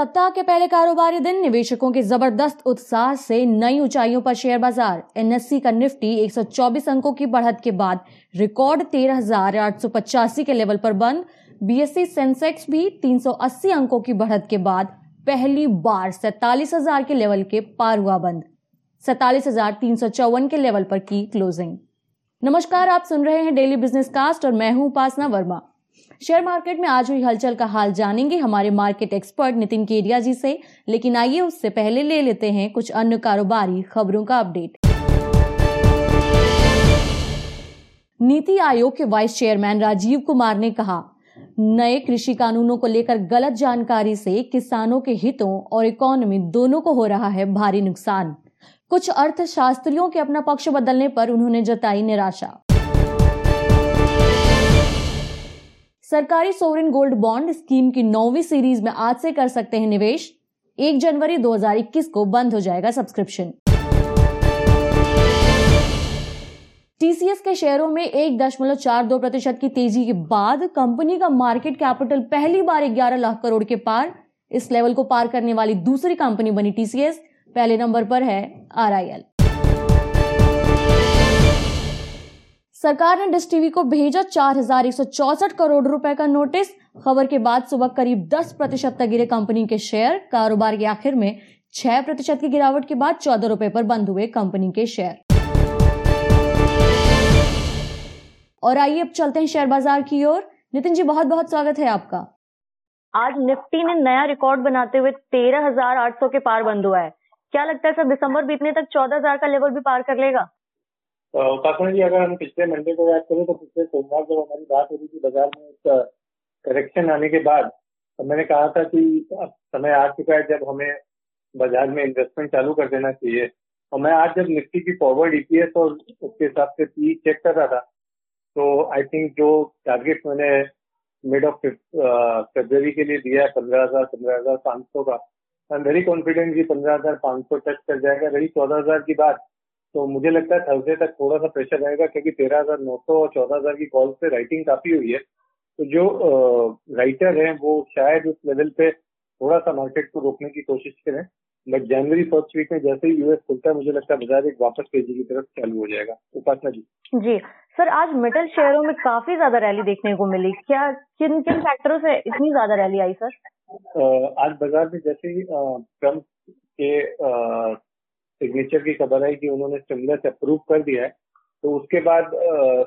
सप्ताह के पहले कारोबारी दिन निवेशकों के ज़बरदस्त उत्साह से नई ऊंचाइयों पर शेयर बाज़ार। एनएससी का निफ्टी 124 अंकों की बढ़त के बाद रिकॉर्ड तेरह के लेवल पर बंद। बीएससी सेंसेक्स भी 380 अंकों की बढ़त के बाद पहली बार सैतालीस हज़ार के लेवल के पार हुआ बंद। सैतालीस हज़ार तीन सौ चौवन के लेवल पर की क्लोजिंग। नमस्कार, आप सुन रहे हैं डेली बिज़नेस कास्ट और मैं हूँ उपासना वर्मा। शेयर मार्केट में आज हुई हलचल का हाल जानेंगे हमारे मार्केट एक्सपर्ट नितिन केडिया जी से। लेकिन आइए उससे पहले ले लेते हैं कुछ अन्य कारोबारी खबरों का अपडेट। नीति आयोग के वाइस चेयरमैन राजीव कुमार ने कहा, नए कृषि कानूनों को लेकर गलत जानकारी से किसानों के हितों और इकोनॉमी दोनों को हो रहा है भारी नुकसान। कुछ अर्थशास्त्रियों के अपना पक्ष बदलने पर उन्होंने जताई निराशा। सरकारी सोवरिन गोल्ड बॉन्ड स्कीम की नौवीं सीरीज़ में आज से कर सकते हैं निवेश। एक जनवरी 2021 को बंद हो जाएगा सब्सक्रिप्शन। टीसीएस के शेयरों में एक दशमलव चार दो प्रतिशत की तेज़ी के बाद कंपनी का मार्केट कैपिटल पहली बार 11 लाख करोड़ के पार। इस लेवल को पार करने वाली दूसरी कंपनी बनी टीसीएस। पहले नंबर पर है आरआईएल। सरकार ने डिश टीवी को भेजा चार हज़ार एक सौ चौसठ करोड़ रुपए का नोटिस। खबर के बाद सुबह करीब दस प्रतिशत तक गिरे कंपनी के शेयर। कारोबार के आखिर में छह प्रतिशत की गिरावट के बाद चौदह रुपए पर बंद हुए कंपनी के शेयर। और आइए अब चलते हैं शेयर बाज़ार की ओर। नितिन जी, बहुत बहुत स्वागत है आपका। आज निफ्टी ने नया रिकॉर्ड बनाते हुए तेरह हज़ार आठ सौ के पार बंद हुआ है। क्या लगता है सर, दिसंबर बीतने तक चौदह हज़ार का लेवल भी पार कर लेगा? उपासना जी, अगर हम पिछले मंडे को याद करें तो पिछले सोमवार जब हमारी बात हो रही थी बाज़ार में एक करेक्शन आने के बाद। तो मैंने कहा था कि अब समय आ चुका है जब हमें बाज़ार में इन्वेस्टमेंट चालू कर देना चाहिए। और मैं आज जब निफ्टी की फॉरवर्ड ईपीएस और उसके हिसाब से पी चेक कर रहा था तो आई थिंक जो टारगेट मैंने मिड ऑफ़ फेब्रवरी के लिए दिया है, पंद्रह हज़ार पंद्रह हज़ार पाँच सौ का। आई एम वेरी कॉन्फिडेंट कि पंद्रह हज़ार पाँच सौ टच कर जाएगा। रही चौदह हज़ार की बात तो मुझे लगता है थर्सडे तक थोड़ा सा प्रेशर रहेगा क्योंकि तेरह हज़ार नौ सौ और चौदह हज़ार की कॉल पे राइटिंग काफ़ी हुई है। तो जो राइटर हैं वो शायद उस लेवल पे थोड़ा सा मार्केट को रोकने की कोशिश करें। बट जनवरी फ़र्स्ट वीक में जैसे ही यूएस खुलता है मुझे लगता है बाज़ार एक वापस तेज़ी की तरफ़ चालू हो जाएगा। उपासना जी। जी। सर आज मेटल शेयरों में काफ़ी ज़्यादा रैली देखने को मिली। क्या किन किन फैक्टरों से इतनी ज़्यादा रैली आई सर? आज बाज़ार में जैसे ही ट्रंप के सिग्नेचर की खबर आई कि उन्होंने स्टिमुलस अप्रूव कर दिया है। तो उसके बाद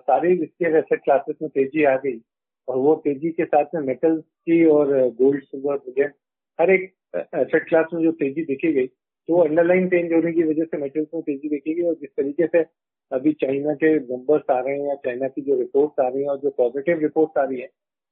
सारी वित्तीय एसेट क्लासेस में तेज़ी आ गई और वो तेज़ी के साथ में मेटल्स की और गोल्ड सिल्वर हर एक एसेट क्लास में जो तेज़ी देखी गई तो अंडरलाइन चेंज होने की वजह से मेटल्स में तेज़ी देखेगी और जिस तरीके से अभी चाइना के नंबर्स आ रहे हैं या चाइना की जो रिपोर्ट्स आ रही हैं और जो पॉजिटिव रिपोर्ट्स आ रही है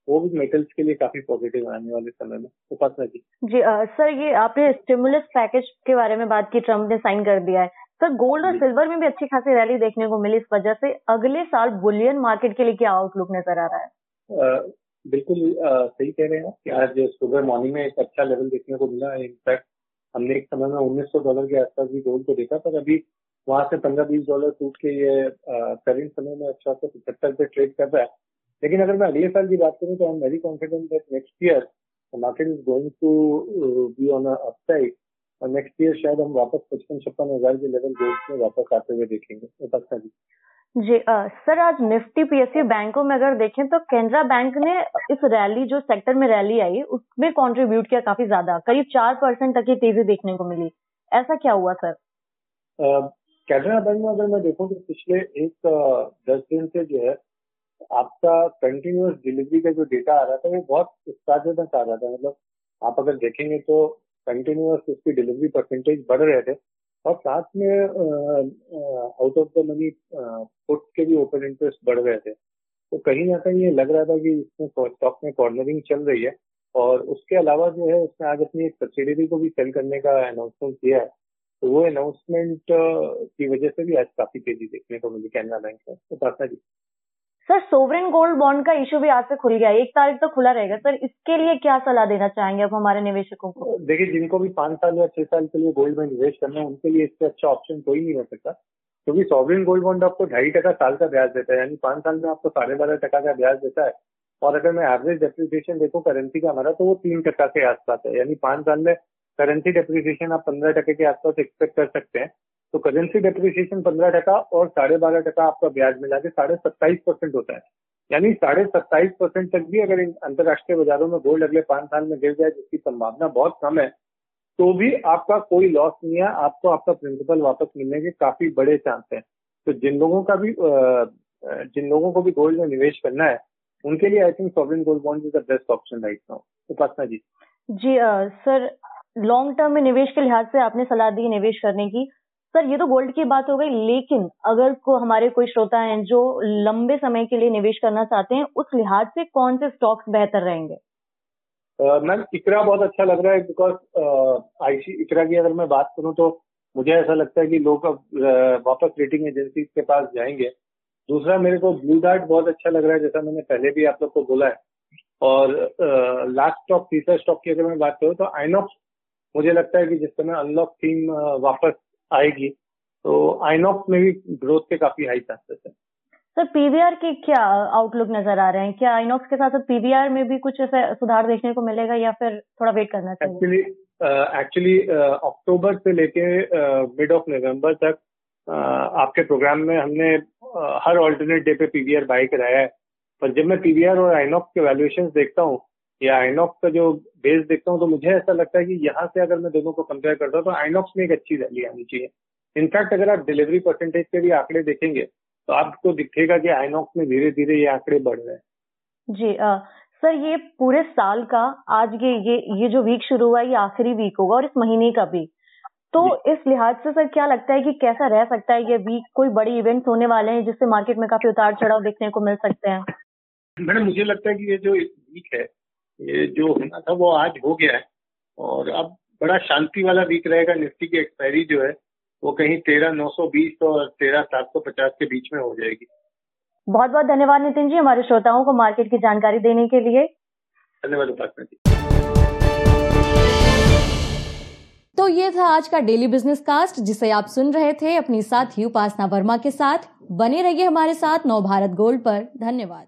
वो भी मेटल्स के लिए काफ़ी पॉजिटिव आने वाले समय में। उपासना जी। जी आ, सर ये आपने स्टिमुलस पैकेज के बारे में बात की ट्रंप ने साइन कर दिया है। सर गोल्ड और सिल्वर में भी अच्छी खासी रैली देखने को मिली इस वजह से। अगले साल बुलियन मार्केट के लिए क्या आउटलुक नज़र आ रहा है? आ, बिल्कुल सही कह रहे हैं कि आज सुबह मॉर्निंग में एक अच्छा लेवल देखने को मिला। इनफैक्ट हमने एक समय में उन्नीस सौ डॉलर के आसपास भी गोल्ड को देखा पर अभी वहाँ से पंद्रह बीस डॉलर टूट के ये करेंट समय में अच्छा से पचहत्तर पे ट्रेड कर रहा है। लेकिन अगर मैं अगले साल की बात करूँ तो I am very confident that next year market is going to be on upside और नेक्स्ट ईयर शायद हम वापस पचपन छप्पन हज़ार के लेवल में वापस आते हुए देखेंगे। जी जी आ, सर आज निफ्टी पीएसयू बैंकों में अगर देखें तो केनरा बैंक ने इस रैली जो सेक्टर में रैली आई उसमें कंट्रीब्यूट किया काफ़ी ज़्यादा। करीब चार परसेंट तक की तेज़ी देखने को मिली। ऐसा क्या हुआ सर? कैनरा बैंक में अगर मैं देखूँ तो पिछले एक दस दिन से जो है आपका कंटिन्यूस डिलीवरी का जो डेटा आ रहा था, वो बहुत उत्साहजनक आ रहा था। मतलब आप अगर देखेंगे तो कंटिन्यूस उसकी डिलीवरी परसेंटेज बढ़ रहे थे और साथ में out of the money put के भी ओपन इंटरेस्ट बढ़ रहे थे। तो कहीं ना कहीं ये लग रहा था कि इसमें स्टॉक में कॉर्नरिंग चल रही है और उसके अलावा जो है उसने आज अपनी एक सब्सिडरी को भी सेल करने का अनाउंसमेंट किया है। तो वो अनाउंसमेंट की वजह से भी आज काफ़ी तेज़ी देखने को मिली कैनरा बैंक में। तो पासा जी। सर सोवरेन गोल्ड बॉन्ड का इशू भी आज से खुल गया एक तारीख तो खुला रहेगा। सर, इसके लिए क्या सलाह देना चाहेंगे आप हमारे निवेशकों को? देखिए, जिनको भी पाँच साल या छह साल के लिए गोल्ड में निवेश करना है, उनके लिए इससे अच्छा ऑप्शन कोई नहीं हो सकता। क्योंकि सॉवरेन गोल्ड बॉन्ड आपको ढाई टका साल का ब्याज देता है। यानी पाँच साल में आपको साढ़े बारह टका का ब्याज देता है। और अगर मैं एवरेज डेप्रिसिएशन देखूँ करेंसी का हमारा तो वो तीन टका के आसपास है। यानी पाँच साल में करेंसी डेप्रिसिएशन आप पंद्रह टके के आसपास एक्सपेक्ट कर सकते हैं। तो करेंसी डेप्रिसिएशन पंद्रह टका और साढ़े बारह टका आपका ब्याज मिला के साढ़े सत्ताईस परसेंट होता है। यानी साढ़े सत्ताईस परसेंट तक भी अगर अंतर्राष्ट्रीय बाजारों में गोल्ड अगले पाँच साल में गिर जाए, जिसकी संभावना बहुत कम है तो भी आपका कोई लॉस नहीं है। आपको आपका प्रिंसिपल वापस मिलने के काफ़ी बड़े चांस हैं। तो जिन लोगों का भी जिन लोगों को भी गोल्ड में निवेश करना है, उनके लिए I think sovereign gold bond is the best option right now Upasana ji. Ji sir long term में निवेश के लिहाज से आपने सलाह दी निवेश करने की। सर, ये तो गोल्ड की बात हो गई, लेकिन अगर को हमारे कोई श्रोता हैं जो लंबे समय के लिए निवेश करना चाहते हैं, उस लिहाज से कौन से स्टॉक्स बेहतर रहेंगे? मैम, इकरा बहुत अच्छा लग रहा है बिकॉज़ आईसी इकरा की अगर मैं बात करूँ तो मुझे ऐसा लगता है कि लोग अब वापस रेटिंग एजेंसी के पास जाएँगे। दूसरा, मेरे को ब्लू डार्ट बहुत अच्छा लग रहा है, जैसा मैंने पहले भी आप लोग को बोला है। और लास्ट स्टॉक तीसरा स्टॉक की अगर मैं बात करूँ तो आइनॉक्स मुझे लगता है कि जिस समय अनलॉक थीम वापस आएगी। तो आइनॉक्स में भी ग्रोथ के काफ़ी हाई चांसेस है। सर पीवीआर के क्या आउटलुक नज़र आ रहे हैं? क्या आइनॉक्स के साथ साथ पीवीआर में भी कुछ ऐसा सुधार देखने को मिलेगा या फिर थोड़ा वेट करना चाहिए? एक्चुअली एक्चुअली अक्टूबर से लेके मिड ऑफ़ नवंबर तक uh, आपके प्रोग्राम में हमने uh, हर ऑल्टरनेट डे पे पीवीआर बाय कराया है। पर जब मैं पीवीआर और आइनॉक्स के वैल्यूएशन देखता हूँ या आइनॉक्स का जो बेस देखता हूँ तो मुझे ऐसा लगता है कि यहाँ से अगर मैं दोनों को कंपेयर करता हूँ तो आइनॉक्स में एक अच्छी रैली आनी चाहिए। इनफैक्ट अगर आप डिलीवरी परसेंटेज के भी आंकड़े देखेंगे तो आपको दिखेगा कि आइनॉक्स में धीरे धीरे ये आंकड़े बढ़ रहे हैं। जी आ, सर ये पूरे साल का आज ये ये ये जो वीक शुरू हुआ ये आखिरी वीक होगा और इस महीने का भी। तो इस लिहाज से सर क्या लगता है कि कैसा रह सकता है ये वीक कोई बड़ी इवेंट्स होने वाले हैं जिससे मार्केट में काफ़ी उतार चढ़ाव देखने को मिल सकते हैं? मैडम मुझे लगता है कि ये जो वीक है ये जो होना था वो आज हो गया है। और अब बड़ा शांति वाला वीक रहेगा निफ्टी की एक्सपायरी जो है वो कहीं तेरह नौ सौ बीस और तेरह सात सौ पचास के बीच में हो जाएगी। बहुत बहुत धन्यवाद नितिन जी हमारे श्रोताओं को मार्केट की जानकारी देने के लिए। धन्यवाद उपासना जी। तो ये था आज का डेली बिज़नेस कास्ट जिसे आप सुन रहे थे अपनी साथी उपासना वर्मा के साथ। बने रहिए हमारे साथ नव भारत गोल्ड पर। धन्यवाद।